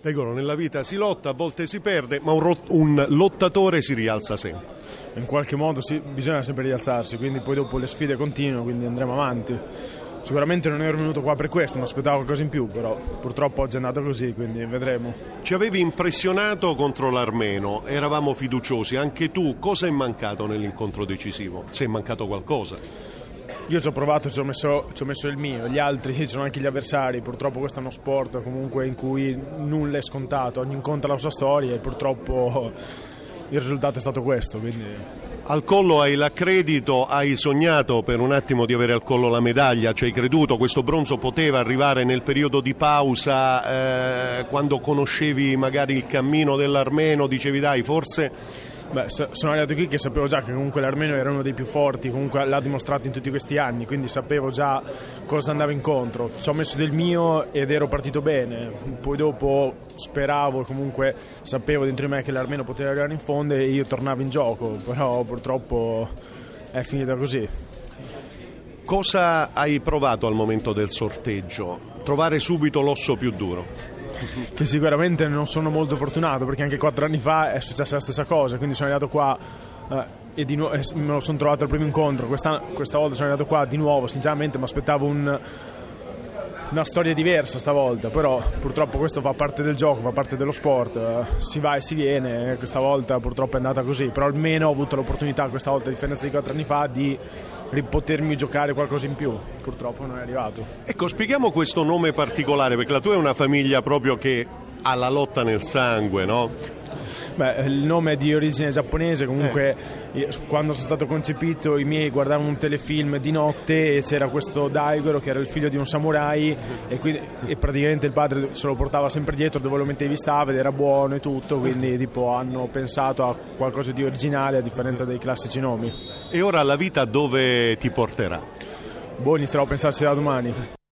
Tegolo, nella vita si lotta, a volte si perde, ma un, rot- un lottatore si rialza sempre. In qualche modo sì, bisogna sempre rialzarsi, quindi poi dopo le sfide continuano, quindi andremo avanti. Sicuramente non ero venuto qua per questo, mi aspettavo qualcosa in più, però purtroppo oggi è andato così, quindi vedremo. Ci avevi impressionato contro l'Armeno, eravamo fiduciosi, anche tu cosa è mancato nell'incontro decisivo? Se è mancato qualcosa? Io ci ho provato, ci ho, messo, ci ho messo il mio, gli altri sono anche gli avversari, purtroppo questo è uno sport comunque in cui nulla è scontato, ogni incontro ha la sua storia e purtroppo il risultato è stato questo. Quindi... Al collo hai l'accredito, hai sognato per un attimo di avere al collo la medaglia, ci hai creduto, questo bronzo poteva arrivare nel periodo di pausa, eh, quando conoscevi magari il cammino dell'armeno, dicevi dai forse Beh, sono arrivato qui che sapevo già che comunque l'Armeno era uno dei più forti, comunque l'ha dimostrato in tutti questi anni, quindi sapevo già cosa andava incontro. Ci ho messo del mio ed ero partito bene. Poi dopo speravo, comunque sapevo dentro di me che l'Armeno poteva arrivare in fondo e io tornavo in gioco, però purtroppo è finita così. Cosa hai provato al momento del sorteggio? Trovare subito l'osso più duro? che sicuramente non sono molto fortunato perché anche quattro anni fa è successa la stessa cosa, quindi sono arrivato qua eh, e di nuovo, me lo sono trovato al primo incontro, questa, questa volta sono arrivato qua di nuovo, sinceramente mi aspettavo un, una storia diversa stavolta, però purtroppo questo fa parte del gioco, fa parte dello sport, eh, si va e si viene, questa volta purtroppo è andata così, però almeno ho avuto l'opportunità questa volta a differenza di quattro anni fa di potermi giocare qualcosa in più, purtroppo non è arrivato. Ecco, spieghiamo questo nome particolare, perché la tua è una famiglia proprio che ha la lotta nel sangue, no? Beh, il nome è di origine giapponese, comunque eh. quando sono stato concepito i miei guardavano un telefilm di notte e c'era questo Daigoro che era il figlio di un samurai e, quindi, e praticamente il padre se lo portava sempre dietro dove lo mettevi stava ed era buono e tutto, quindi tipo, hanno pensato a qualcosa di originale a differenza dei classici nomi. E ora la vita dove ti porterà? Boh, inizierò a pensarci da domani.